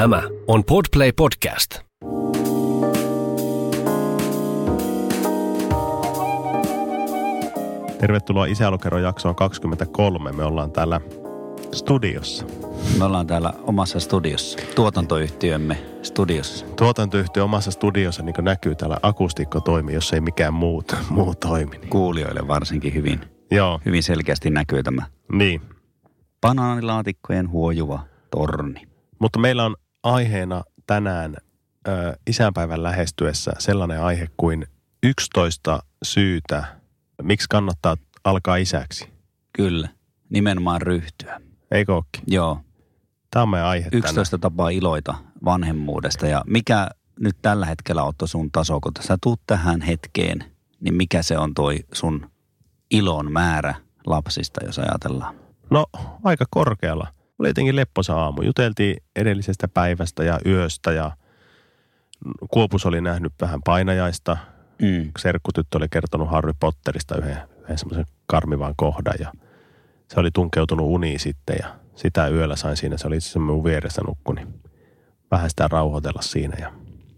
Tämä on Podplay Podcast. Tervetuloa Isälukero jaksoon 23. Me ollaan täällä studiossa. Me ollaan täällä omassa studiossa, tuotantoyhtiömme studiossa. Tuotantoyhtiö omassa studiossa niin kuin näkyy täällä akustiikko toimii, jos ei mikään muu, muu toimi. Niin. Kuulijoille varsinkin hyvin, Joo, hyvin selkeästi näkyy tämä niin. banaanilaatikkojen huojuva torni. Mutta meillä on aiheena tänään ö, isänpäivän lähestyessä sellainen aihe kuin 11 syytä, miksi kannattaa alkaa isäksi. Kyllä, nimenomaan ryhtyä. Eikö ookin? Joo, Tämä on meidän aihe 11 tapaa iloita vanhemmuudesta. Ja mikä nyt tällä hetkellä Otto sun taso, kun sä tuut tähän hetkeen, niin mikä se on toi sun ilon määrä lapsista, jos ajatellaan? tänään. No, aika korkealla. Oli jotenkin lepposa aamu. Juteltiin edellisestä päivästä ja yöstä ja Kuopus oli nähnyt vähän painajaista. Mm. Serkkutyttö oli kertonut Harry Potterista yhden, yhden semmoisen karmivan kohdan ja se oli tunkeutunut uniin sitten ja sitä yöllä sain siinä. Se oli itse asiassa mun vieressä nukku, niin vähän sitä rauhoitella siinä ja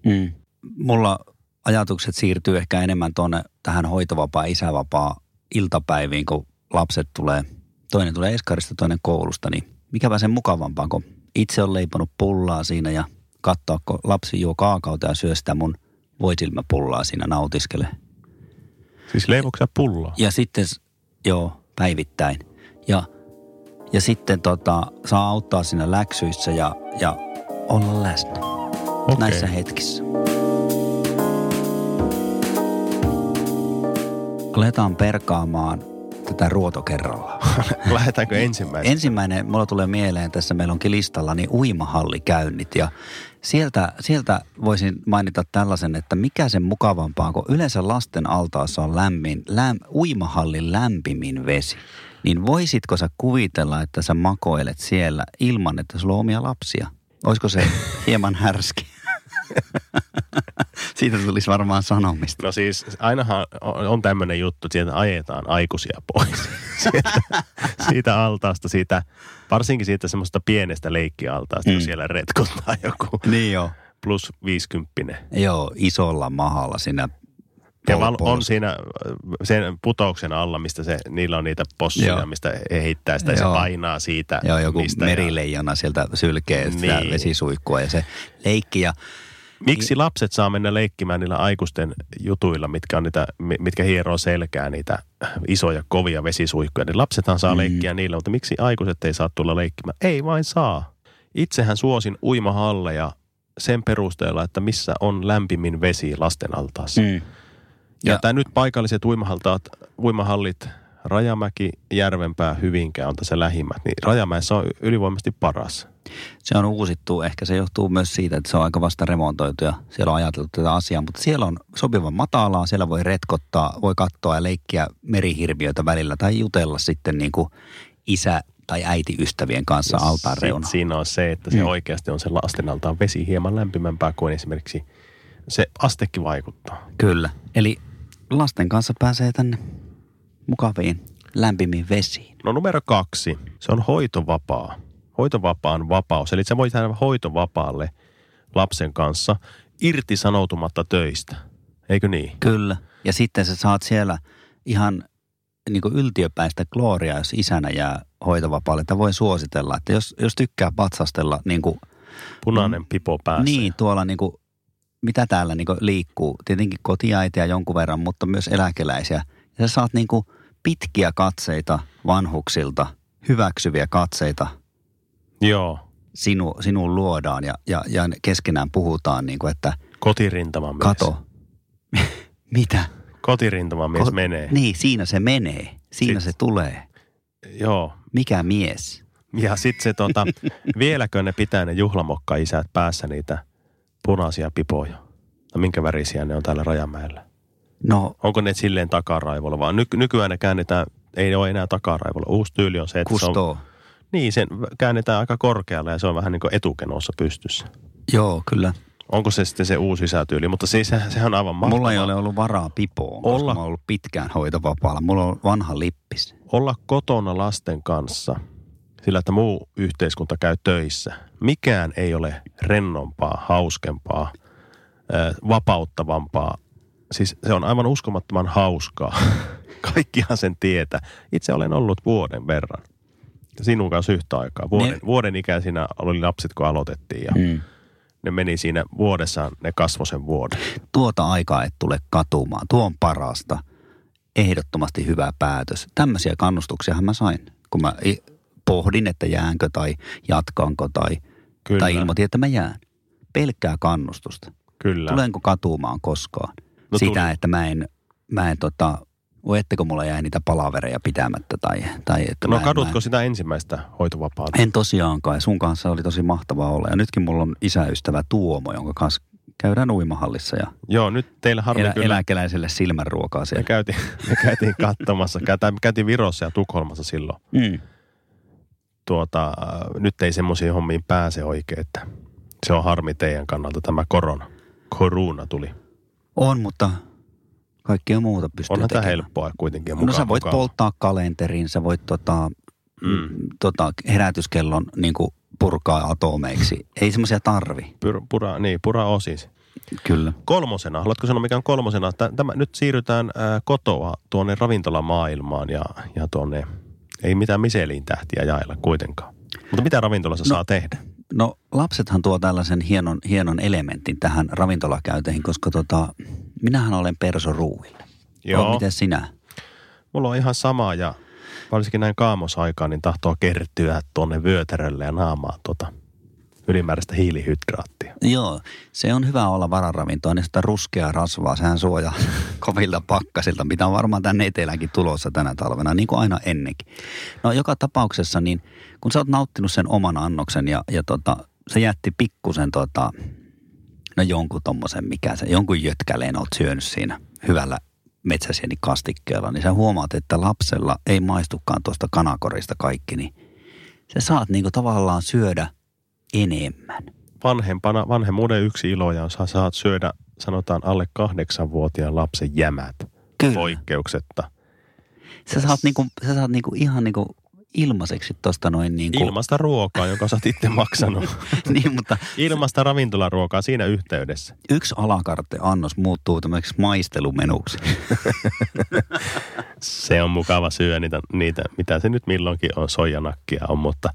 Mm. Mulla ajatukset siirtyy ehkä enemmän tuonne tähän hoitovapaa, isävapaa iltapäiviin, kun lapset tulee, toinen tulee eskarista, toinen koulusta, niin mikäpä sen mukavampaa, kun itse on leiponut pullaa siinä ja katsoa, kun lapsi juo kaakauta ja syö sitä mun voisilmäpullaa siinä nautiskele. Siis leivoksia pullaa? Ja sitten, joo, päivittäin. Ja, ja sitten tota, saa auttaa siinä läksyissä ja, ja olla läsnä Okei. näissä hetkissä. Aletaan perkaamaan tätä ruotokerralla. Lähdetäänkö ensimmäisenä? Ensimmäinen, mulla tulee mieleen tässä, meillä onkin listalla, niin uimahallikäynnit. Ja sieltä, sieltä voisin mainita tällaisen, että mikä sen mukavampaa, kun yleensä lasten altaassa on lämmin, läm, uimahallin lämpimin vesi. Niin voisitko sä kuvitella, että sä makoilet siellä ilman, että sulla on omia lapsia? Olisiko se hieman härski? Siitä tulisi varmaan sanomista. No siis ainahan on tämmöinen juttu, että sieltä ajetaan aikuisia pois. Sieltä, siitä altaasta, siitä, varsinkin siitä semmoista pienestä leikkialtaasta, mm. kun siellä retkottaa joku Niin joo. plus 50. Joo, isolla mahalla siinä Ja val- on siinä sen putouksen alla, mistä se, niillä on niitä possuja, Joo. mistä he heittää sitä ja se painaa siitä. Joo, joku mistä merileijona sieltä sylkee sitä Niin. vesisuihkua ja se leikki. Ja, Miksi lapset saa mennä leikkimään niillä aikuisten jutuilla, mitkä, on niitä, mi- mitkä hieroo selkää niitä isoja, kovia vesisuihkuja? Niin lapsethan saa Mm. leikkiä niillä, mutta miksi aikuiset ei saa tulla leikkimään? Ei vain saa. Itsehän suosin uimahalleja sen perusteella, että missä on lämpimin vesi lasten altaassa. Mm. Ja, Ja- ja tämä nyt paikalliset uimahaltaat, uimahallit, Rajamäki, Järvenpää, Hyvinkää on tässä lähimmät, niin Rajamäessä on ylivoimaisesti paras. se on uusittu. Ehkä se johtuu myös siitä, että se on aika vasta remontoitu ja siellä on ajateltu tätä asiaa. Mutta siellä on sopivan matalaa, siellä voi retkottaa, voi katsoa ja leikkiä merihirviöitä välillä tai jutella sitten niin kuin isä tai äiti ystävien kanssa altaan Sitten reunaan. Siinä on se, että se Mm. oikeasti on se lasten altaan vesi hieman lämpimämpää kuin esimerkiksi se astekin vaikuttaa. Kyllä. Eli lasten kanssa pääsee tänne mukaviin lämpimiin vesiin. No numero kaksi, se on hoitovapaa. Hoitovapaan vapaus. Eli sä voit jäädä hoitovapaalle lapsen kanssa irtisanoutumatta töistä. Eikö niin? Kyllä. Ja sitten sä saat siellä ihan niin kuin yltiöpäistä gloriaa, jos isänä jää hoitovapaalle. Että voi suositella, että jos, jos tykkää patsastella niin kuin, Punainen pipo päässä. niin tuolla niin kuin, mitä täällä niin kuin liikkuu. Tietenkin kotiäitiä jonkun verran, mutta myös eläkeläisiä. Sä saat niin kuin pitkiä katseita vanhuksilta, hyväksyviä katseita Joo. sinu, sinuun luodaan ja, ja, ja keskenään puhutaan niin kuin, että Kotirintama mies. kato, mitä? Kotirintama mies Ko- menee. Niin, siinä se menee. Siinä Sit- se tulee. Joo. Mikä mies? Ja sitten se tota, vieläkö ne pitää ne juhlamokka-isät päässä niitä punaisia pipoja? No minkä värisiä ne on täällä Rajamäellä? No, Onko ne silleen takaraivolla, vaan ny- nykyään ne käännetään, ei ne ole enää takaraivolla. Uusi tyyli on se, että se on, kustoo. niin, sen käännetään aika korkealle ja se on vähän niin kuin etukenossa pystyssä. Joo, kyllä. Onko se sitten se uusi sisätyyli, mutta siis se, sehän on aivan mahtavaa. Mulla ei ole ollut varaa pipoon, koska Olla- mä oon ollut pitkään hoitovapaalla. Mulla on vanha lippis. Olla kotona lasten kanssa sillä, että muu yhteiskunta käy töissä. Mikään ei ole rennompaa, hauskempaa, vapauttavampaa. Siis se on aivan uskomattoman hauskaa. Kaikkihan sen tietää. Itse olen ollut vuoden verran. Sinun kanssa yhtä aikaa. Vuoden, Ne- vuoden ikäisinä oli lapset, kun aloitettiin. Ja Mm. ne meni siinä vuodessaan, ne kasvoi sen vuoden. Tuota aikaa et tule katumaan. Tuo on parasta. Ehdottomasti hyvä päätös. Tämmöisiä kannustuksiahan mä sain, kun mä pohdin, että jäänkö tai jatkanko tai, Kyllä. tai ilmoitin, että mä jään. Pelkkää kannustusta. Kyllä. Tulenko katumaan koskaan? No Sitä, tuli. että mä en, mä en tota, voi etteko mulla jäi niitä palavereja pitämättä tai, tai että No mä en, kadutko mä sitä ensimmäistä hoitovapaata? en, en tosiaankaan. Ja sun kanssa oli tosi mahtavaa olla. Ja nytkin mulla on isäystävä Tuomo, jonka kanssa käydään uimahallissa ja Joo, nyt teillä harmi elä, kyllä. eläkeläiselle silmänruokaa Me siellä. käytiin, me käytiin katsomassa, käytiin, me käytiin Virossa ja Tukholmassa silloin. Mm. Tuota, nyt ei semmoisiin hommiin pääse oikein, että se on harmi teidän kannalta tämä korona. Koruna tuli. On, mutta kaikkea muuta pystyy Onhan tämä tekemään. helppoa kuitenkin. ja No sä voit mukavaa. polttaa kalenterin, sä voit tota, Mm. mm. tota, herätyskellon niin purkaa atomeiksi. Ei semmoisia tarvi. Pur, pura, niin, pura osis. Kyllä. Kolmosena, haluatko sanoa mikä on kolmosena? Tä- Tämä, nyt siirrytään kotoa tuonne ravintolamaailmaan ja, ja tuonne, ei mitään Michelin tähtiä jaella kuitenkaan. Mutta mitä ravintolassa no. saa tehdä? No lapsethan tuo tällaisen hienon, hienon elementin tähän ravintolakäyteihin, koska tota, minähän olen persoruuille. Joo. Miten sinä? Mulla on ihan sama ja varsinkin näin kaamosaikaan, niin tahtoo kertyä tuonne vyötärölle ja naamaan tuota ylimääräistä hiilihydraattia. Joo, se on hyvä olla vararavintoa, niin sitä ruskeaa rasvaa, sehän suojaa kovilta pakkasilta, mitä on varmaan tänne eteläänkin tulossa tänä talvena, niin kuin aina ennenkin. No joka tapauksessa, niin kun sä oot nauttinut sen oman annoksen ja, ja tota, se jätti pikkusen tota, no jonkun tommosen, mikä se, jonkun jötkäleen oot syönyt siinä hyvällä metsäsieni kastikkeella, niin sä huomaat, että lapsella ei maistukaan tuosta kanakorista kaikki, niin sä saat niinku tavallaan syödä enemmän. Vanhempana, vanhemmuuden yksi iloja on, sä saat syödä sanotaan alle kahdeksanvuotiaan lapsen jämät Kyllä. poikkeuksetta. Sä saat, niinku, sä saat niinku ihan niinku ilmaiseksi tosta noin niinku. Ilmasta ruokaa, jonka sä oot itse maksanut. niin, mutta Ilmasta ravintolaruokaa siinä yhteydessä. yksi alakarte annos muuttuu tämmöiseksi maistelumenuksi. Se on mukava syödä niitä, niitä, mitä se nyt milloinkin on, soijanakkia on, mutta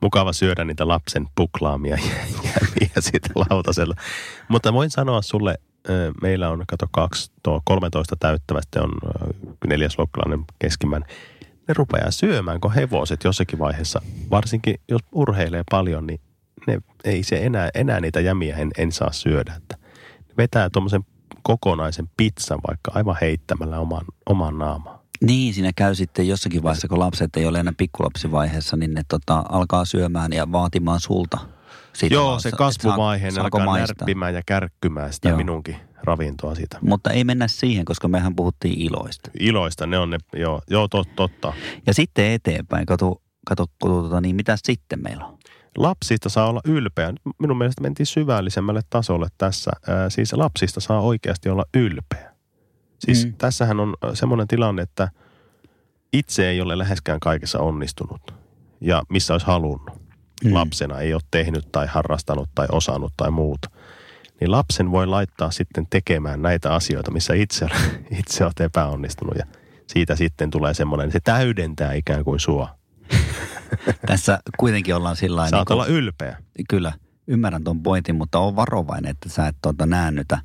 mukava syödä niitä lapsen puklaamia jäämiä siitä lautasella. Mutta voin sanoa sulle, meillä on, kato, kaksi, tuo 13 täyttävästi on ö, neljäs luokkalainen keskimmäinen. Ne rupeaa syömään, kun hevoset jossakin vaiheessa, varsinkin jos urheilee paljon, niin ne, ei se enää, enää niitä jämiä en, en saa syödä. Että vetää tuommoisen kokonaisen pizzan vaikka aivan heittämällä oman, oman naamaan. Niin, siinä käy sitten jossakin vaiheessa, kun lapset ei ole enää pikkulapsivaiheessa, niin ne tota, alkaa syömään ja vaatimaan sulta. Siitä Joo, vaan, se kasvuvaihe, saako alkaa maistaa. närppimään ja kärkkymään sitä Joo. minunkin ravintoa siitä. Mutta ei mennä siihen, koska mehän puhuttiin iloista. Iloista ne on ne, joo, joo tot, totta. Ja sitten eteenpäin, kato, kato, kato tota, niin mitä sitten meillä on? Lapsista saa olla ylpeä. Minun mielestä mentiin syvällisemmälle tasolle tässä. Ää, siis lapsista saa oikeasti olla ylpeä. Siis mm. Tässähän on äh, semmoinen tilanne, että itse ei ole läheskään kaikessa onnistunut. Ja missä olisi halunnut. Mm. Lapsena ei ole tehnyt tai harrastanut tai osannut tai muuta. Niin lapsen voi laittaa sitten tekemään näitä asioita, missä itse, itse olet epäonnistunut. Ja siitä sitten tulee semmoinen, se täydentää ikään kuin sua. Tässä kuitenkin ollaan sillä lailla. Saat olla ylpeä. Kyllä, ymmärrän tuon pointin, mutta on varovainen, että sä et tuota, näännytä,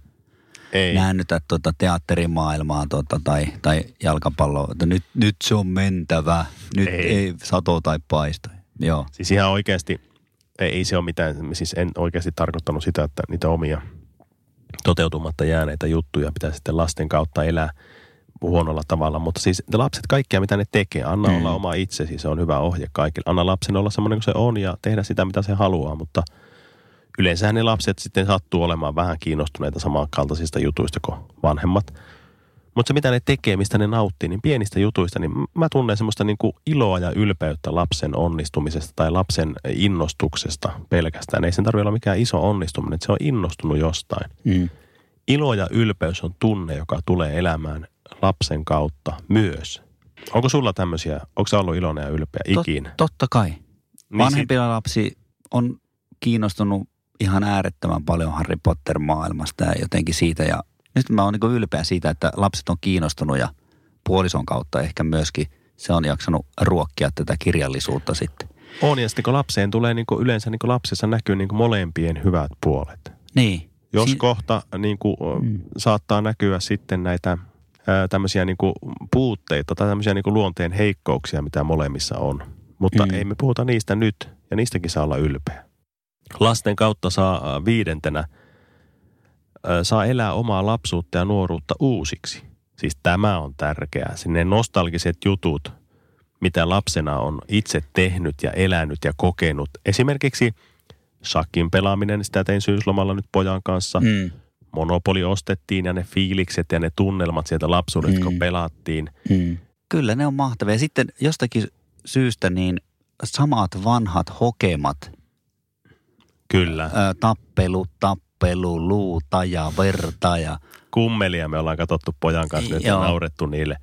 Ei. näännytä tuota teatterimaailmaa tuota, tai, tai jalkapalloa. Että nyt, nyt se on mentävä, nyt Ei. ei, sato tai paista. Joo, Siis ihan oikeasti, ei, ei se ole mitään, siis en oikeasti tarkoittanut sitä, että niitä omia toteutumatta jääneitä juttuja pitää sitten lasten kautta elää huonolla tavalla. Mutta siis lapset, kaikkea mitä ne tekee, anna. Mm. olla oma itsesi, se on hyvä ohje kaikille. Anna lapsen olla semmoinen kuin se on ja tehdä sitä, mitä se haluaa, mutta yleensähän ne lapset sitten sattuu olemaan vähän kiinnostuneita samankaltaisista jutuista kuin vanhemmat. Mutta se, mitä ne tekee, mistä ne nauttii, niin pienistä jutuista, niin mä tunnen semmoista niin kuin iloa ja ylpeyttä lapsen onnistumisesta tai lapsen innostuksesta pelkästään. Ei sen tarvitse olla mikään iso onnistuminen, että se on innostunut jostain. mm. Ilo ja ylpeys on tunne, joka tulee elämään lapsen kautta myös. Onko sulla tämmöisiä, onko sä ollut iloinen ja ylpeä Tot, ikinä? totta kai. Niin Vanhempi lapsi on kiinnostunut ihan äärettömän paljon Harry Potter-maailmasta ja jotenkin siitä. Ja nyt mä oon niin ylpeä siitä, että lapset on kiinnostunut ja puolison kautta ehkä myöskin se on jaksanut ruokkia tätä kirjallisuutta sitten. On, ja sitten kun lapseen tulee niin kuin yleensä niin kuin lapsessa näkyy niin kuin molempien hyvät puolet. Niin. Jos Si- kohta niin kuin, mm. saattaa näkyä sitten näitä ää, tämmöisiä niin kuin puutteita tai tämmöisiä niin kuin luonteen heikkouksia, mitä molemmissa on. Mutta Mm. mm. ei me puhuta niistä nyt, ja niistäkin saa olla ylpeä. Lasten kautta saa ää, viidentenä, ää, saa elää omaa lapsuutta ja nuoruutta uusiksi. Siis tämä on tärkeää. Sinne nostalgiset jutut, mitä lapsena on itse tehnyt ja elänyt ja kokenut. Esimerkiksi shakin pelaaminen, sitä tein syyslomalla nyt pojan kanssa. Mm. Monopoli ostettiin ja ne fiilikset ja ne tunnelmat sieltä lapsuudesta, mm. kun pelattiin. mm. Kyllä ne on mahtavia. Sitten jostakin syystä niin samat vanhat hokemat, Kyllä. ää, tappelu, tappelu, luuta ja verta ja Kummelia me ollaan katsottu pojan kanssa nyt ja naurettu niille.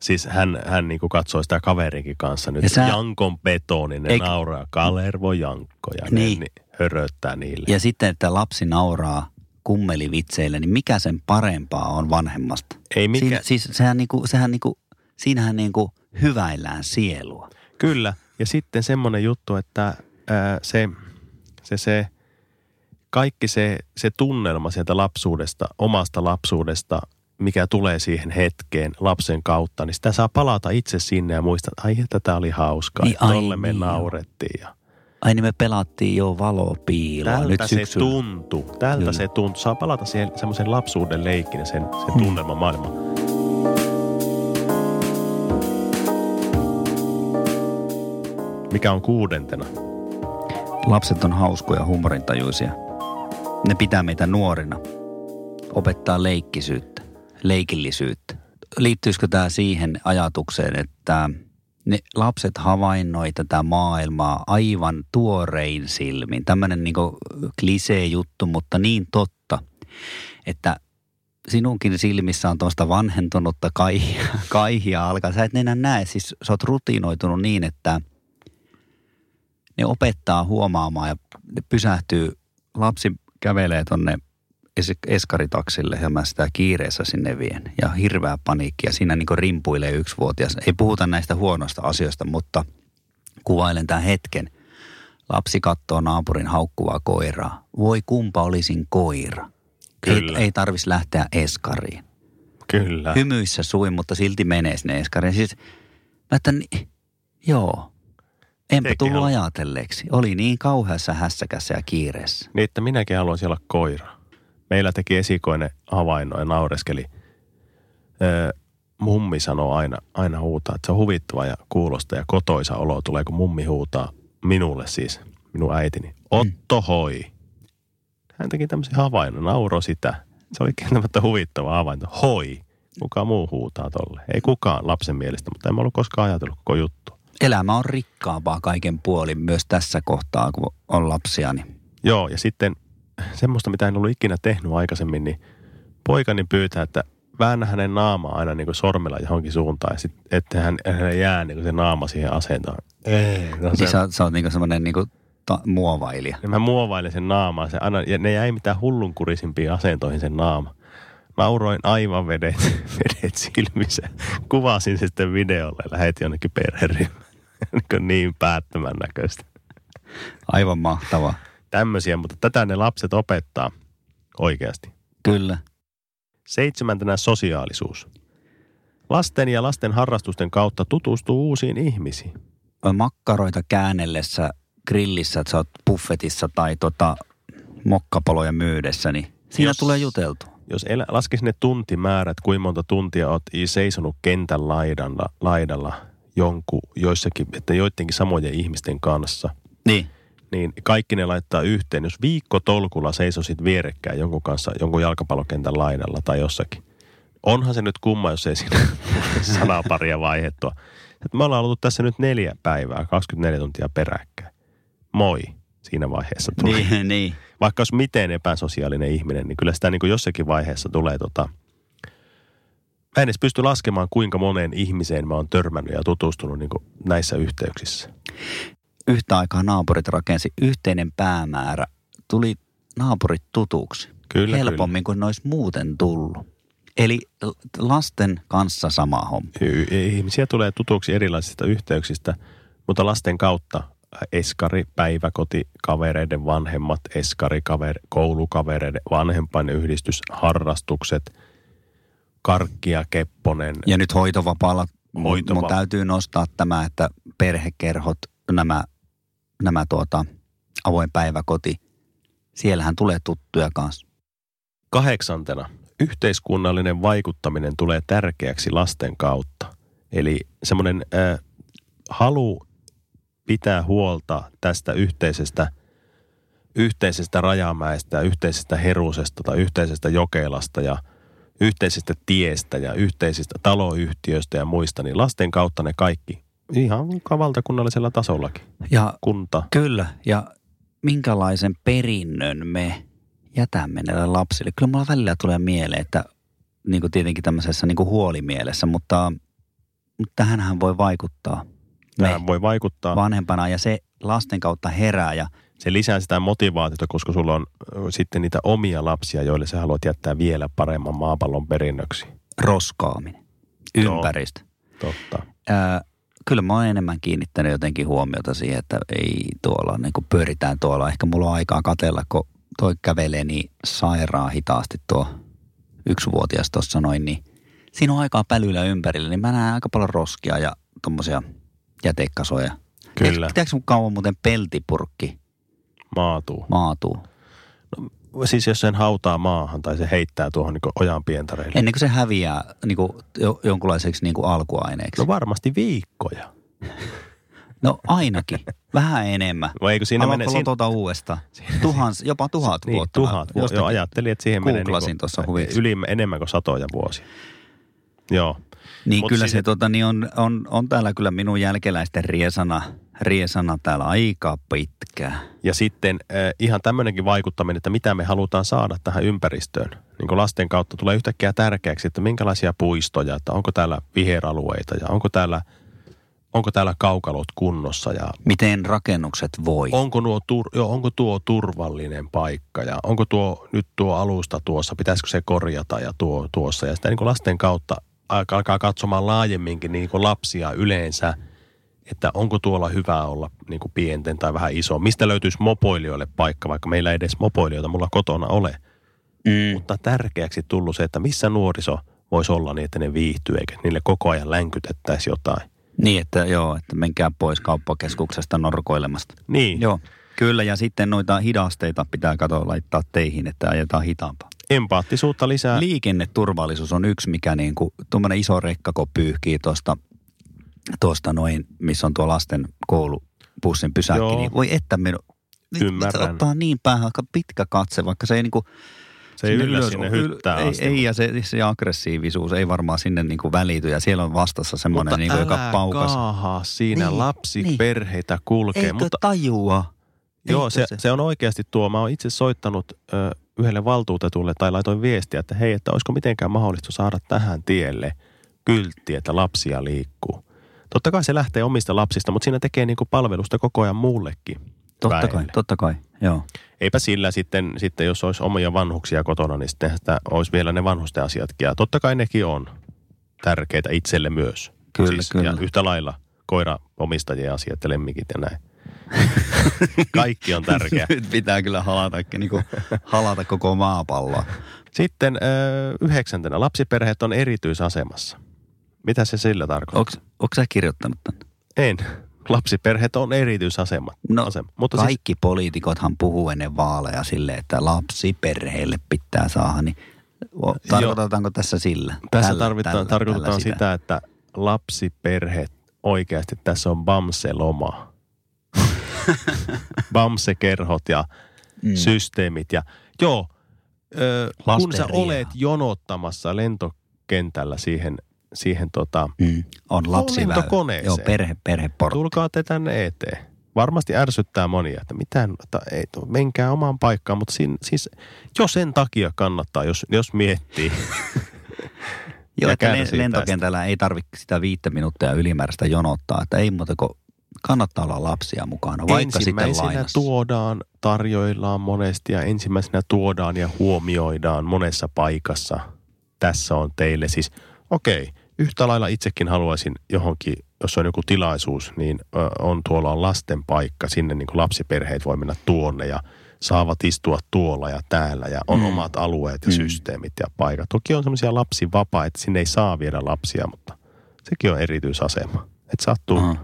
Siis hän, hän niin katsoi sitä kaverinkin kanssa nyt. Ja sä- Jankon betoni, ne Eik- nauraa. Kalervo Jankko ja Niin. ne ni- höröttää niille. Ja sitten, että lapsi nauraa kummelivitseille, niin mikä sen parempaa on vanhemmasta? Ei mikä, Siinä, siis sehän niinku, sehän niinku, siinähän niinku hyväillään sielua. Kyllä. Ja sitten semmoinen juttu, että ää, se, se, se, kaikki se, se tunnelma sieltä lapsuudesta, omasta lapsuudesta, mikä tulee siihen hetkeen lapsen kautta, niin sitä saa palata itse sinne ja muistaa, että ai että tämä oli hauskaa, Niin, ai tolle me niin, naurettiin. Ja Ai niin me pelattiin jo valopiiloa tältä nyt se tuntui, tältä Kyllä. se tuntui. Saa palata siihen semmoisen lapsuuden leikkin ja sen, sen Hmm. tunnelman maailmaan. Mikä on kuudentena? Lapset on hauskoja, huumorintajuisia. Ne pitää meitä nuorina. Opettaa leikkisyyttä, leikillisyyttä. Liittyisikö tämä siihen ajatukseen, että ne lapset havainnoi tätä maailmaa aivan tuorein silmin. Tämmöinen niin klisee-juttu, mutta niin totta, että sinunkin silmissä on tuosta vanhentunutta kaihia, kaihia alkaa. Sä et enää näe, siis sä oot rutinoitunut niin, että ne opettaa huomaamaan ja ne pysähtyy. Lapsi kävelee tonne es- eskaritaksille ja mä sitä kiireessä sinne vien. Ja hirveä paniikki ja siinä niin rimpuilee yksivuotias. Ei puhuta näistä huonoista asioista, mutta kuvailen tämän hetken. Lapsi katsoo naapurin haukkuvaa koiraa. Voi kumpa olisin koira. Ei, Kyllä. ei tarvis lähteä eskariin. Kyllä. Hymyissä suin, mutta silti menee sinne eskariin. Siis, mä että, joo, enpä Sekin tullut on. ajatelleeksi. Oli niin kauheassa hässäkässä ja kiireessä. Niin, että minäkin haluaisin olla koira. Meillä teki esikoinen havainno ja naureskeli. Öö, mummi sanoo aina, aina huutaa, että se on huvittava ja kuulosta ja kotoisa olo tulee, kun mummi huutaa minulle siis, minun äitini. Otto hoi. Hän teki tämmöisen havainnon, nauro sitä. Se oli kieltämättä huvittava havainto. Hoi. Kuka muu huutaa tolle? Ei kukaan lapsen mielestä, mutta en mä ollut koskaan ajatellut koko juttu. Elämä on rikkaampaa kaiken puolin myös tässä kohtaa, kun on lapsia. Niin. Joo, ja sitten semmoista, mitä en ollut ikinä tehnyt aikaisemmin, niin poikani pyytää, että väännä hänen naamaa aina niin kuin sormella johonkin suuntaan, ja sit, että hän, hän jää niin kuin se naama siihen asentoon. Ei, no se, Siis sä, sä oot niinku semmoinen niinku ta- muovailija. ja mä muovailen sen naamaa, se aina, ja ne jäi mitään hullunkurisimpiin asentoihin sen naama. Nauroin aivan vedet, vedet silmissä. Kuvasin sitten videolle ja lähetin jonnekin perheryhmään. niin, niin päättömän näköistä. Aivan mahtava. Tämmöisiä, mutta tätä ne lapset opettaa oikeasti. Kyllä. Seitsemäntenä sosiaalisuus. Lasten ja lasten harrastusten kautta tutustuu uusiin ihmisiin. Makkaroita käännellessä grillissä, että sä oot buffetissa tai tota mokkapaloja myydessä, niin siinä Jos- tulee juteltu. Jos elä, laskisi ne tuntimäärät, kuinka monta tuntia oot seisonut kentän laidalla, laidalla jonkun, joissakin, että joidenkin samojen ihmisten kanssa, Niin. niin kaikki ne laittaa yhteen. Jos viikko tolkulla seisosit vierekkäin jonkun kanssa, jonkun jalkapallokentän laidalla tai jossakin, onhan se nyt kumma, jos ei siinä sanaparia vaihettua. Et me ollaan oltu tässä nyt neljä päivää, 24 tuntia peräkkäin. Moi siinä vaiheessa tuli. Niin, niin. Vaikka olisi miten epäsosiaalinen ihminen, niin kyllä sitä niin kuin jossakin vaiheessa tulee tota... Mä en edes pysty laskemaan, kuinka moneen ihmiseen mä oon törmännyt ja tutustunut niin näissä yhteyksissä. yhtä aikaa naapurit rakensi yhteinen päämäärä. Tuli naapurit tutuksi. Kyllä, Helpommin kuin ne olisi muuten tullut. Eli lasten kanssa sama homma. Ihmisiä tulee tutuksi erilaisista yhteyksistä, mutta lasten kautta eskari, päiväkoti, kavereiden vanhemmat, eskari, kaver, koulukavereiden vanhempainyhdistys, harrastukset, Karkkia, Kepponen. Ja nyt hoitovapaalla Hoitova- mun täytyy nostaa tämä, että perhekerhot, nämä, nämä tuota, avoin päiväkoti, siellähän tulee tuttuja kanssa. Kahdeksantena, yhteiskunnallinen vaikuttaminen tulee tärkeäksi lasten kautta. Eli semmoinen äh, halu pitää huolta tästä yhteisestä, yhteisestä rajamäestä, yhteisestä herusesta tai yhteisestä jokelasta ja yhteisestä tiestä ja yhteisistä taloyhtiöistä ja muista, niin lasten kautta ne kaikki ihan valtakunnallisella tasollakin. Ja Kunta. kyllä, ja minkälaisen perinnön me jätämme näille lapsille. Kyllä mulla välillä tulee mieleen, että niin kuin tietenkin tämmöisessä niin kuin huolimielessä, mutta, mutta tähänhän voi vaikuttaa Tähän voi vaikuttaa. vanhempana ja se lasten kautta herää ja se lisää sitä motivaatiota, koska sulla on sitten niitä omia lapsia, joille sä haluat jättää vielä paremman maapallon perinnöksi. roskaaminen, Joo. ympäristö. Totta. Ää, kyllä mä oon enemmän kiinnittänyt jotenkin huomiota siihen, että ei tuolla, niin kuin pyöritään tuolla. Ehkä mulla on aikaa katella, kun toi kävelee niin sairaan hitaasti tuo yksivuotias tuossa noin, niin siinä on aikaa pälyillä ympärillä, niin mä näen aika paljon roskia ja tommosia jätekasoja. Kyllä. Tiedätkö kun kauan muuten peltipurkki Maatuu. maatuu? Siis jos sen hautaa maahan tai se heittää tuohon niin ojan pientareille. Ennen kuin se häviää niin kuin jo, jonkunlaiseksi niin kuin alkuaineeksi. No varmasti viikkoja. No ainakin. Vähän enemmän. Vai eikö siinä Haluatko mene... Siinä, tuota uudestaan? Tuhans, jopa tuhat niin, vuotta. tuhat vuotta. Joo, ajattelin, että siihen menee googlasin niinku tuossa huviksi. yli, enemmän kuin satoja vuosia. Joo. Niin Mut kyllä siis- se tota, niin on, on, on, täällä kyllä minun jälkeläisten riesana, riesana täällä aika pitkä. Ja sitten äh, ihan tämmöinenkin vaikuttaminen, että mitä me halutaan saada tähän ympäristöön. Niin kuin lasten kautta tulee yhtäkkiä tärkeäksi, että minkälaisia puistoja, että onko täällä viheralueita ja onko täällä, onko täällä kaukalot kunnossa ja Miten rakennukset voi? onko, nuo tur, joo, onko tuo turvallinen paikka ja onko tuo nyt tuo alusta tuossa, pitäisikö se korjata ja tuo tuossa. Ja sitä niin kuin lasten kautta alkaa katsomaan laajemminkin niin kuin lapsia yleensä, että onko tuolla hyvä olla niin kuin pienten tai vähän iso. Mistä löytyisi mopoilijoille paikka, vaikka meillä ei edes mopoilijoita mulla kotona ole. Mm. Mutta tärkeäksi tullut se, että missä nuoriso voisi olla niin, että ne viihtyy, eikä niille koko ajan länkytettäisi jotain. Niin, että joo, että menkää pois kauppakeskuksesta norkoilemasta. Niin, Joo, kyllä. Ja sitten noita hidasteita pitää katsoa laittaa teihin, että ajetaan hitaampaa. Empaattisuutta lisää. Liikenneturvallisuus on yksi, mikä niin kuin, tuommoinen iso rekka, kun pyyhkii tuosta, tuosta noin, missä on tuo lasten koulupussin pysäkki, Joo. niin voi että minu, Ymmärrän. ottaa niin päähän aika pitkä katse, vaikka se ei niinku, se ei yllä sinne hyttää ei, asti. ei, ja se, se aggressiivisuus ei varmaan sinne niinku välity, ja siellä on vastassa semmoinen, Mutta niinku, joka paukas. kaahaa siinä Niin, lapsi niin. perheitä kulkee. Eikö mutta tajua? joo, Eikö se, se, on oikeasti tuo. Mä oon itse soittanut ö, yhdelle valtuutetulle tai laitoin viestiä, että hei, että olisiko mitenkään mahdollista saada tähän tielle kyltti, että lapsia liikkuu. Totta kai se lähtee omista lapsista, mutta siinä tekee niinku palvelusta koko ajan muullekin. Totta väelle. kai, totta kai, joo. Eipä sillä sitten, sitten, jos olisi omia vanhuksia kotona, niin sitten sitä olisi vielä ne vanhusten asiatkin. Ja totta kai nekin on tärkeitä itselle myös. Kyllä, siis, kyllä. Ja yhtä lailla koira-omistajien asiat ja lemmikit ja näin. Kaikki on tärkeä. Nyt pitää kyllä halata, niinku, halata koko maapalloa. Sitten ö, yhdeksäntenä, lapsiperheet on erityisasemassa. Mitä se sillä tarkoittaa? Onko sä kirjoittanut tämän? En. Lapsiperheet on erityisasema. No, asema. Mutta siis, Kaikki poliitikothan puhuu ennen vaaleja silleen, että lapsi perheelle pitää saada, niin tarkoitetaanko tässä sillä? tässä Tällä- tarvitaan, tällä- tarkoitetaan tällä sitä. että lapsiperheet oikeasti tässä on Bamse-loma. Bamse-kerhot ja Mm. systeemit. Ja joo, ö, kun sä olet jonottamassa lentokentällä siihen, siihen tota, Mm. On lapsiväylä. lentokoneeseen. Joo, perhe, perheportti. tulkaa te tänne eteen. Varmasti ärsyttää monia, että mitä, että ei, menkää omaan paikkaan, mutta siinä, siis jo sen takia kannattaa, jos, jos miettii. Joo, että lentokentällä ei tarvitse sitä viittä minuuttia ylimääräistä jonottaa, että ei muuta kuin kannattaa olla lapsia mukana, vaikka sitten ensimmäisenä lainassa. tuodaan, tarjoillaan monesti ja ensimmäisenä tuodaan ja huomioidaan monessa paikassa. Tässä on teille siis, okei, yhtä lailla itsekin haluaisin johonkin, jos on joku tilaisuus, niin on tuolla on lasten paikka. Sinne niin kuin lapsiperheet voi mennä tuonne ja saavat istua tuolla ja täällä ja on Mm. omat alueet ja Mm. systeemit ja paikat. Toki on semmoisia lapsivapaita, että sinne ei saa viedä lapsia, mutta sekin on erityisasema. Että sattuu. Aha.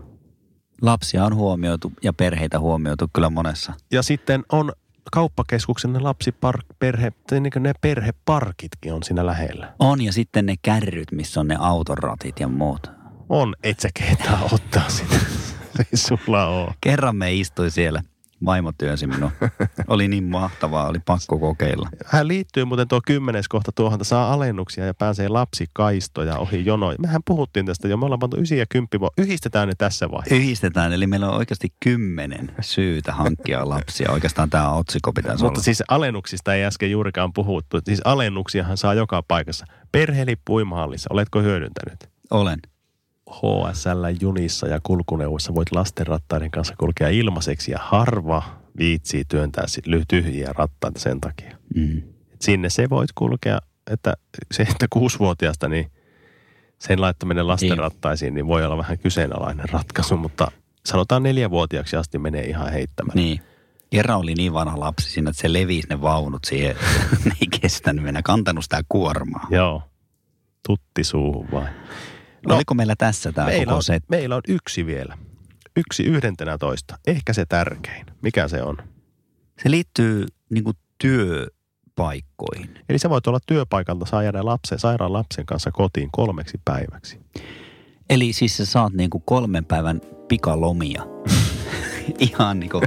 Lapsia on huomioitu ja perheitä huomioitu kyllä monessa. Ja sitten on kauppakeskuksen ne lapsipark, perhe, niin ne perheparkitkin on siinä lähellä. On ja sitten ne kärryt, missä on ne autoratit ja muut. On, et sä kehtaa ottaa sitä. Ei sulla oo. Kerran me istui siellä. Vaimo työnsi minua. Oli niin mahtavaa, oli pakko kokeilla. Hän liittyy muuten tuo kymmenes kohta tuohon, että saa alennuksia ja pääsee lapsikaistoja ohi jonoja. Mehän puhuttiin tästä jo, me ollaan pantu 9 ja 10 Yhdistetään ne tässä vaiheessa. Yhdistetään, eli meillä on oikeasti kymmenen syytä hankkia lapsia. Oikeastaan tämä otsikko pitäisi Mutta olla. siis alennuksista ei äsken juurikaan puhuttu. Siis alennuksiahan saa joka paikassa. Perhelippu uimahallissa, oletko hyödyntänyt? Olen. HSL junissa ja kulkuneuvoissa voit lastenrattaiden kanssa kulkea ilmaiseksi ja harva viitsii työntää tyhjiä rattaita sen takia. Mm. Et sinne se voit kulkea, että se, että kuusivuotiaasta niin sen laittaminen lastenrattaisiin niin voi olla vähän kyseenalainen ratkaisu, mutta sanotaan neljävuotiaaksi asti menee ihan heittämään. Niin. Kerran oli niin vanha lapsi siinä, että se levisi ne vaunut siihen. ne ei kestänyt mennä, kantanut sitä kuormaa. Joo, tutti suuhun vai. No, Oliko meillä tässä tämä meillä, koko on, set? meillä on yksi vielä. Yksi yhdentenä toista. Ehkä se tärkein. Mikä se on? Se liittyy niin kuin työpaikkoihin. Eli sä voit olla työpaikalta, saa jäädä lapsen, sairaan lapsen kanssa kotiin kolmeksi päiväksi. Eli siis sä saat niin kuin kolmen päivän pikalomia. Ihan niin kuin,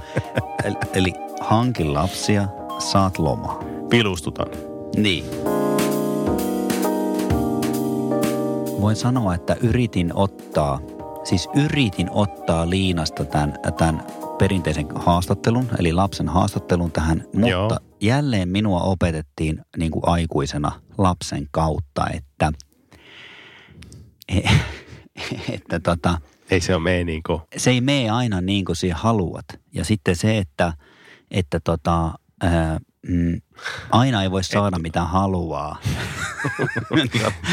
eli, eli hankin lapsia, saat lomaa. Pilustutan. Niin. Voin sanoa, että yritin ottaa, siis yritin ottaa Liinasta tämän, tämän perinteisen haastattelun, eli lapsen haastattelun tähän, mutta Joo. jälleen minua opetettiin niin kuin aikuisena lapsen kautta, että, että tota, Ei se ole mene niin kuin, se ei mene aina niin kuin sinä haluat. Ja sitten se, että, että tota, ää, mm, aina ei voi saada mitä haluaa.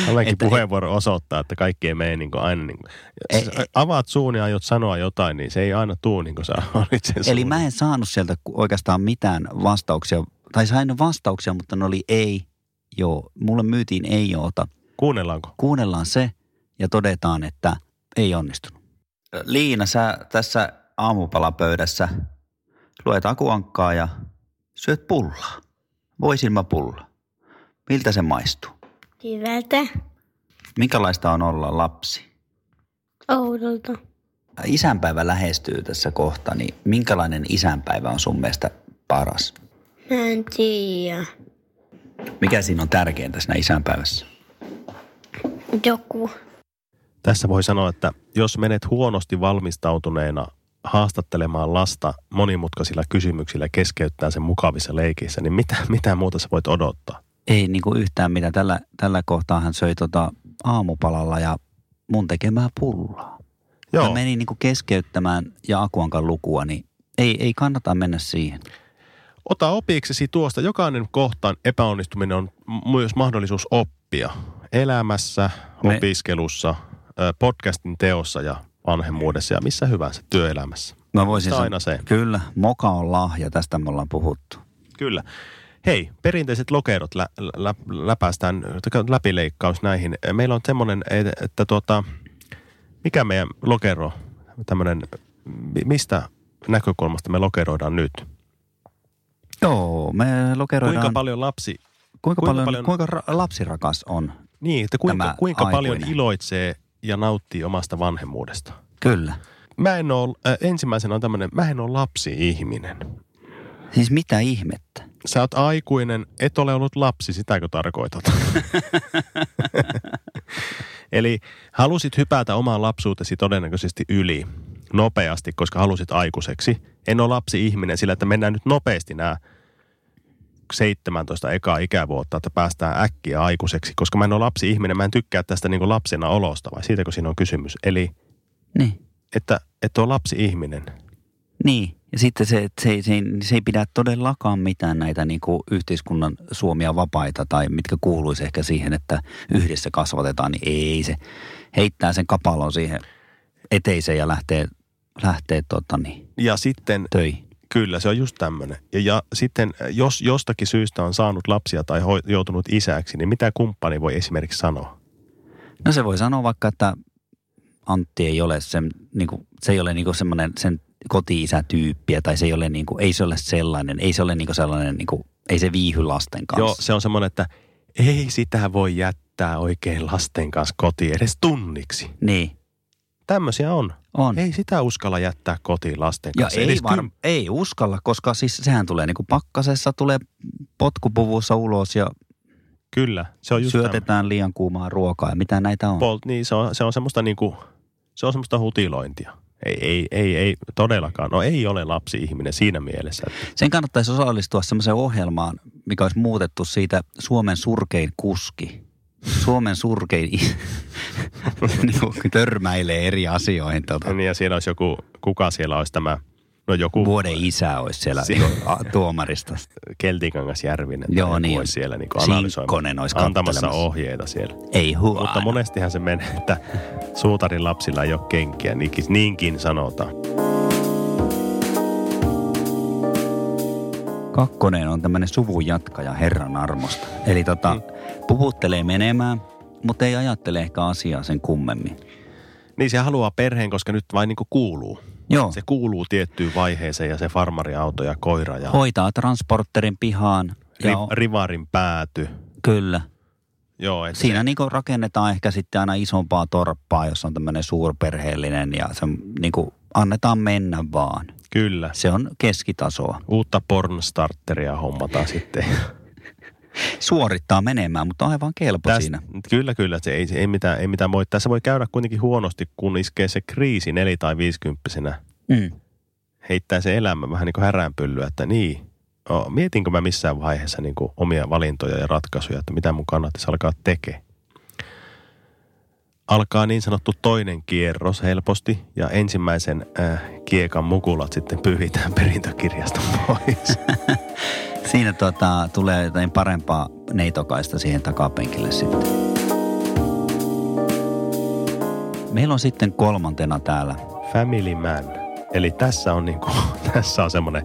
Olenkin Että- puheenvuoro osoittaa, että kaikki ei mene niin kuin aina niin kuin, Ei- Siis avaat suun ja aiot sanoa jotain, niin se ei aina tuu niin kuin sä olit sen Eli suun. mä en saanut sieltä oikeastaan mitään vastauksia. Tai sain vastauksia, mutta ne oli ei, joo. Mulle myytiin ei, joota. Kuunnellaanko? Kuunnellaan se ja todetaan, että ei onnistunut. Liina, sä tässä aamupalapöydässä luet akuankkaa ja syöt pullaa. Voisilmapulla. Miltä se maistuu? Hyvältä. Minkälaista on olla lapsi? Oudolta. Isänpäivä lähestyy tässä kohta, niin minkälainen isänpäivä on sun mielestä paras? Mä en tiedä. Mikä siinä on tärkeintä siinä isänpäivässä? Joku. Tässä voi sanoa, että jos menet huonosti valmistautuneena haastattelemaan lasta monimutkaisilla kysymyksillä keskeyttää sen mukavissa leikissä, niin mitä, mitä muuta sä voit odottaa? Ei niin kuin yhtään mitä. Tällä, tällä kohtaa hän söi tota aamupalalla ja mun tekemää pullaa. Joo, Mä menin niin kuin keskeyttämään ja Akuankan lukua, niin ei, ei kannata mennä siihen. ota opiksesi tuosta. Jokainen kohtaan epäonnistuminen on myös mahdollisuus oppia elämässä, Me- opiskelussa, podcastin teossa ja vanhemmuudessa ja missä hyvänsä työelämässä. Mä voisin Se aina se. Kyllä, moka on lahja, tästä me ollaan puhuttu. Kyllä. Hei, perinteiset lokerot lä, lä, läpäistään, läpileikkaus näihin. Meillä on semmoinen, että, että tuota, mikä meidän lokero, tämmöinen, mi- mistä näkökulmasta me lokeroidaan nyt? Joo, me lokeroidaan. Kuinka paljon lapsi, kuinka, kuinka paljon, paljon- kuinka ra- lapsirakas on? niin, että kuinka, kuinka paljon iloitsee ja nauttii omasta vanhemmuudesta? Kyllä. Mä en ole, äh, ensimmäisenä on tämmöinen, mä en ole lapsi-ihminen. Siis mitä ihmettä? Sä oot aikuinen, et ole ollut lapsi, sitäkö tarkoitat? Eli halusit hypätä omaan lapsuutesi todennäköisesti yli nopeasti, koska halusit aikuiseksi. En ole lapsi-ihminen sillä, että mennään nyt nopeasti nämä 17 ekaa ikävuotta, että päästään äkkiä aikuiseksi, koska mä en ole lapsi-ihminen, mä en tykkää tästä niin kuin lapsena olosta, vai siitäkö siinä on kysymys. Eli Niin. että, että on lapsi-ihminen. Niin, ja sitten se, että se, ei- se, se ei pidä todellakaan mitään näitä niin kuin yhteiskunnan suomia vapaita tai mitkä kuuluisi ehkä siihen, että yhdessä kasvatetaan, niin ei se heittää sen kapalon siihen eteiseen ja lähtee, lähtee tota, niin, Ja sitten töihin. Kyllä, se on just tämmöinen. Ja, ja sitten, jos jostakin syystä on saanut lapsia tai ho, joutunut isäksi, niin mitä kumppani voi esimerkiksi sanoa? No se voi sanoa vaikka, että Antti ei ole sen, niin kuin, se ei ole niin semmoinen sen koti-isätyyppiä tai se ei ole, niin kuin, ei se ole sellainen, ei se ole niin kuin sellainen, niin kuin, ei se viihy lasten kanssa. Joo, se on semmoinen, että ei sitä voi jättää oikein lasten kanssa kotiin edes tunniksi. Niin, Tämmöisiä on. on. Ei sitä uskalla jättää kotiin lasten Ja kanssa. ei, edes var, kym- ei uskalla, koska siis sehän tulee niin kuin pakkasessa, tulee potkupuvussa ulos ja Kyllä, se on just syötetään liian kuumaa ruokaa ja mitä näitä on. Polt, niin se on, se on semmoista niinku, se on semmoista hutilointia. Ei, ei, ei, ei todellakaan. No ei ole lapsi-ihminen siinä mielessä. Että Sen kannattaisi osallistua semmoiseen ohjelmaan, mikä olisi muutettu siitä Suomen surkein kuski. Suomen surkein niin törmäilee eri asioihin. Tota. Niin ja siellä olisi joku, kuka siellä olisi tämä, no joku Vuoden isä olisi siellä Si- tuomarista. Keltikangas Järvinen. Joo, niin. Olisi siellä niin Sinkkonen olisi antamassa ohjeita siellä. Ei huono. Mutta monestihan se menee, että suutarin lapsilla ei ole kenkiä, niinkin, niinkin sanotaan. Kakkonen on tämmöinen suvun jatkaja Herran armosta. Eli tota, Mm. puvuttelee menemään, mutta ei ajattele ehkä asiaa sen kummemmin. Niin se haluaa perheen, koska nyt vain niin kuin kuuluu. Joo, Se kuuluu tiettyyn vaiheeseen ja se farmariauto ja koira ja hoitaa transporterin pihaan. ri, Ja rivarin pääty. kyllä. Joo, että Siinä se, niinku rakennetaan ehkä sitten aina isompaa torppaa, jos on tämmöinen suurperheellinen ja se niinku annetaan mennä vaan. Kyllä. Se on keskitasoa. Uutta pornstarteria hommataan sitten. Suorittaa menemään, mutta on aivan kelpo Tästä, siinä. Kyllä, kyllä. Se ei, ei, mitään, ei mitään voi. Tässä voi käydä kuitenkin huonosti, kun iskee se kriisi neli- tai viisikymppisenä. Mm. Heittää se elämä vähän niin kuin häränpyllyä, että niin. Mietinkö mä missään vaiheessa niin kuin omia valintoja ja ratkaisuja, että mitä mun kannattaisi alkaa tekemään. Alkaa niin sanottu toinen kierros helposti ja ensimmäisen äh, kiekan mukulat sitten pyhitään perintökirjasta pois. Siinä tota, tulee jotain parempaa neitokaista siihen takapenkille sitten. Meillä on sitten kolmantena täällä. Family man. Eli tässä on, niinku, tässä on semmoinen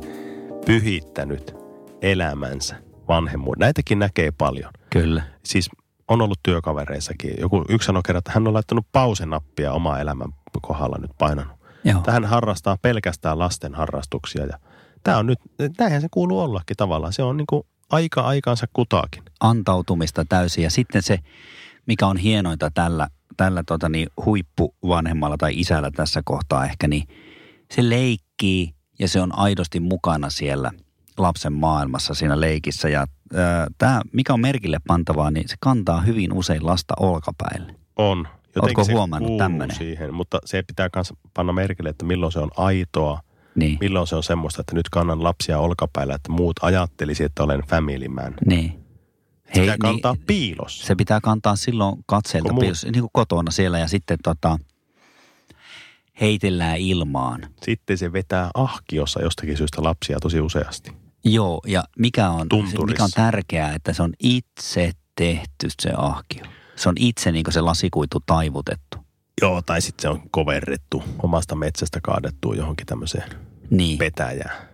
pyhittänyt elämänsä vanhemmuuden. Näitäkin näkee paljon. Kyllä. Siis on ollut työkavereissakin. Joku yksi sanoi kerran, että hän on laittanut pausenappia oma elämän kohdalla nyt painanut. Joo. Tähän harrastaa pelkästään lasten harrastuksia ja tämä on nyt, näinhän se kuuluu ollakin tavallaan. Se on niinku aika aikaansa kutaakin. Antautumista täysin. Ja sitten se, mikä on hienointa tällä, tällä tota niin, huippuvanhemmalla tai isällä tässä kohtaa ehkä, niin se leikkii ja se on aidosti mukana siellä lapsen maailmassa siinä leikissä. Ja tämä, mikä on merkille pantavaa, niin se kantaa hyvin usein lasta olkapäille. On. Ootko se huomannut kuuluu tämmönen? siihen, mutta se pitää myös panna merkille, että milloin se on aitoa, Niin, milloin se on semmoista, että nyt kannan lapsia olkapäillä, että muut ajattelisi, että olen family man. niin. Se pitää kantaa niin, piilossa. Se pitää kantaa silloin katseelta, Kun piilossa, niin kuin kotona siellä ja sitten tota, heitellään ilmaan. Sitten se vetää ahkiossa jostakin syystä lapsia tosi useasti. Joo, ja mikä on, Tunturissa. mikä on tärkeää, että se on itse tehty se ahkio. Se on itse niin se lasikuitu taivutettu. Joo, tai sitten se on koverrettu, omasta metsästä kaadettu johonkin tämmöiseen Niin, petäjään.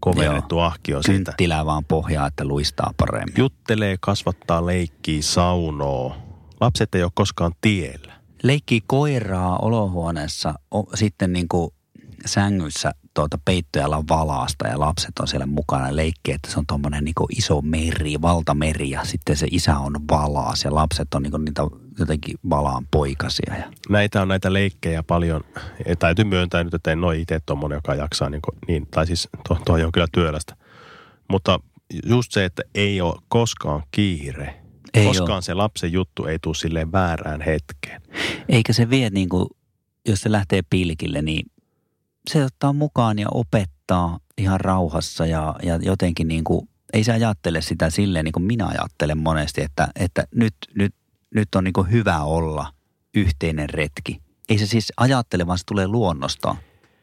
Koverrettu ahkio siitä. kynttilää vaan pohjaa, että luistaa paremmin. Juttelee, kasvattaa, leikkii, saunoo. Lapset ei ole koskaan tiellä. Leikkii koiraa olohuoneessa, o, sitten niin kuin sängyssä tuota peittojalla valaasta ja lapset on siellä mukana leikkii, että se on tuommoinen niin iso meri, valtameri ja sitten se isä on valaas ja lapset on niin niitä jotenkin valaan poikasia. Ja, Näitä on näitä leikkejä paljon. Ja täytyy myöntää nyt, että en ole itse tuommoinen, joka jaksaa niin, kuin, niin tai siis tuo, tuo on kyllä työlästä. Mutta just se, että ei ole koskaan kiire. Ei koskaan oo. se lapsen juttu ei tule silleen väärään hetkeen. eikä se vie niin kuin, jos se lähtee pilkille, niin se ottaa mukaan ja opettaa ihan rauhassa ja, ja jotenkin niin kuin, ei se ajattele sitä silleen niin kuin minä ajattelen monesti, että, että nyt, nyt, nyt on niin kuin hyvä olla yhteinen retki. Ei se siis ajattele, vaan se tulee luonnostaan.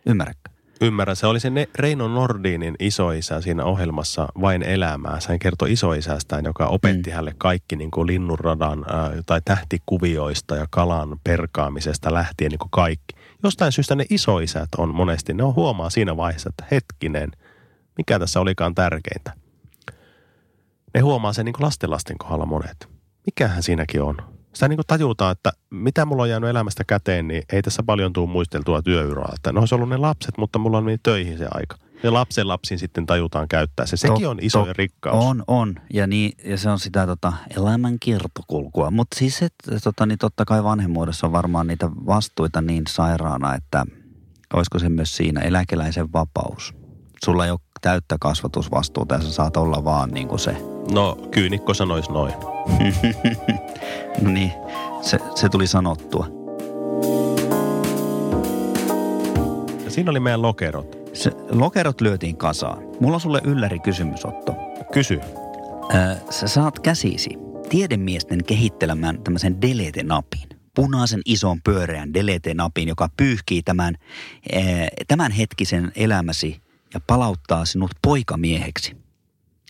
Ymmärrätkö? Ymmärrän, se oli se ne, Reino Nordinin isoisä siinä ohjelmassa Vain elämää. Hän kertoi isoisästään, joka opetti mm. hänelle kaikki niin kuin linnunradan ää, tai tähtikuvioista ja kalan perkaamisesta lähtien niin kuin kaikki. Jostain syystä ne isoisät on monesti, ne on huomaa siinä vaiheessa, että hetkinen, mikä tässä olikaan tärkeintä. Ne huomaa sen niin kuin lastenlasten kohdalla monet. Mikähän siinäkin on? sitä niin kuin tajutaan, että mitä mulla on jäänyt elämästä käteen, niin ei tässä paljon tule muisteltua työyraa. Että ne olisi ollut ne lapset, mutta mulla on meni töihin se aika. Ja lapsen lapsin sitten tajutaan käyttää se. Sekin on iso to, rikkaus. On, on. Ja, niin, ja se on sitä tota, elämän kiertokulkua. Mutta siis et, tota, niin totta kai vanhemmuudessa on varmaan niitä vastuita niin sairaana, että olisiko se myös siinä eläkeläisen vapaus. Sulla ei ole täyttä kasvatusvastuuta ja sä saat olla vaan niin kuin se. No, kyynikko sanoisi noin. no niin, se, se tuli sanottua. Ja siinä oli meidän lokerot. Se, lokerot lyötiin kasaan. Mulla on sulle ylläri kysymys, Otto. Kysy. Ö, sä saat käsisi tiedemiesten kehittelemään tämmöisen delete-napin. Punaisen ison pyöreän delete-napin, joka pyyhkii tämän, tämän hetkisen elämäsi ja palauttaa sinut poikamieheksi.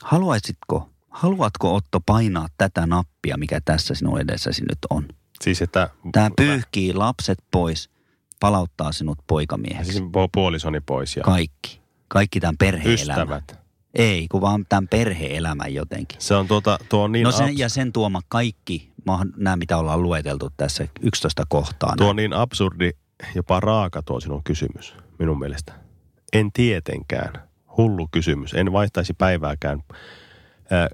Haluaisitko haluatko Otto painaa tätä nappia, mikä tässä sinun edessäsi nyt on? Siis että... Tämä pyyhkii lapset pois, palauttaa sinut poikamieheksi. Siis puolisoni pois ja... Kaikki. Kaikki tämän perhe Ystävät. Ei, kun vaan tämän perhe-elämän jotenkin. Se on tuota, tuo on niin no sen, abs- Ja sen tuoma kaikki, nämä mitä ollaan lueteltu tässä 11 kohtaa. Tuo on niin absurdi, jopa raaka tuo sinun kysymys, minun mielestä. En tietenkään. Hullu kysymys. En vaihtaisi päivääkään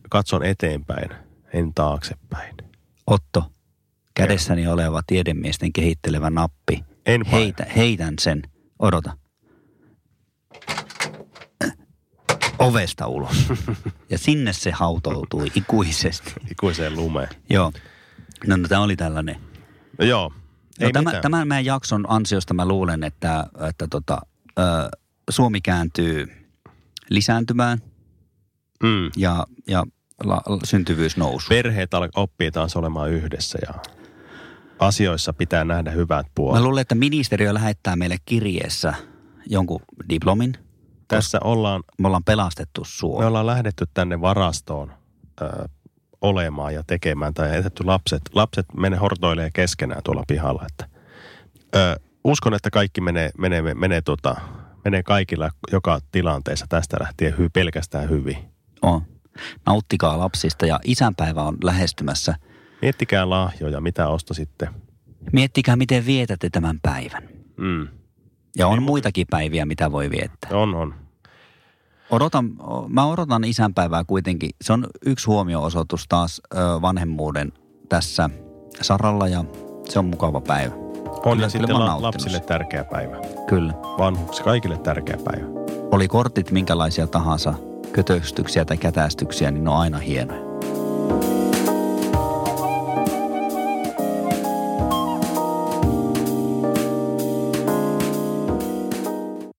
katson eteenpäin, en taaksepäin. Otto, kädessäni oleva tiedemiesten kehittelevä nappi. En Heitä, heitän sen. Odota. Ovesta ulos. ja sinne se hautoutui ikuisesti. Ikuiseen lumeen. Joo. No, no tämä oli tällainen. No, joo. No, Ei tämä, tämän meidän jakson ansiosta mä luulen, että, että tota, ö, Suomi kääntyy lisääntymään – mm. ja, ja la, syntyvyys nousu. Perheet oppii taas olemaan yhdessä ja asioissa pitää nähdä hyvät puolet. Mä luulen, että ministeriö lähettää meille kirjeessä jonkun diplomin. Tässä ollaan... Me ollaan pelastettu Suomi. Me ollaan lähdetty tänne varastoon ö, olemaan ja tekemään tai jätetty lapset. Lapset menee hortoilee keskenään tuolla pihalla. Että, ö, uskon, että kaikki menee, menee, menee, tota, menee kaikilla joka tilanteessa tästä lähtien hy, pelkästään hyvin. On. Nauttikaa lapsista ja isänpäivä on lähestymässä. Miettikää lahjoja, mitä ostasitte. Miettikää, miten vietätte tämän päivän. Mm. Ja on muitakin päiviä, mitä voi viettää. On, on. Odotan, mä odotan isänpäivää kuitenkin. Se on yksi huomioosoitus taas vanhemmuuden tässä saralla ja se on mukava päivä. On kyllä, ja sitten la- lapsille tärkeä päivä. Kyllä. Vanhuksi kaikille tärkeä päivä. Oli kortit minkälaisia tahansa, kötöstyksiä tai kätästyksiä, niin ne on aina hienoja.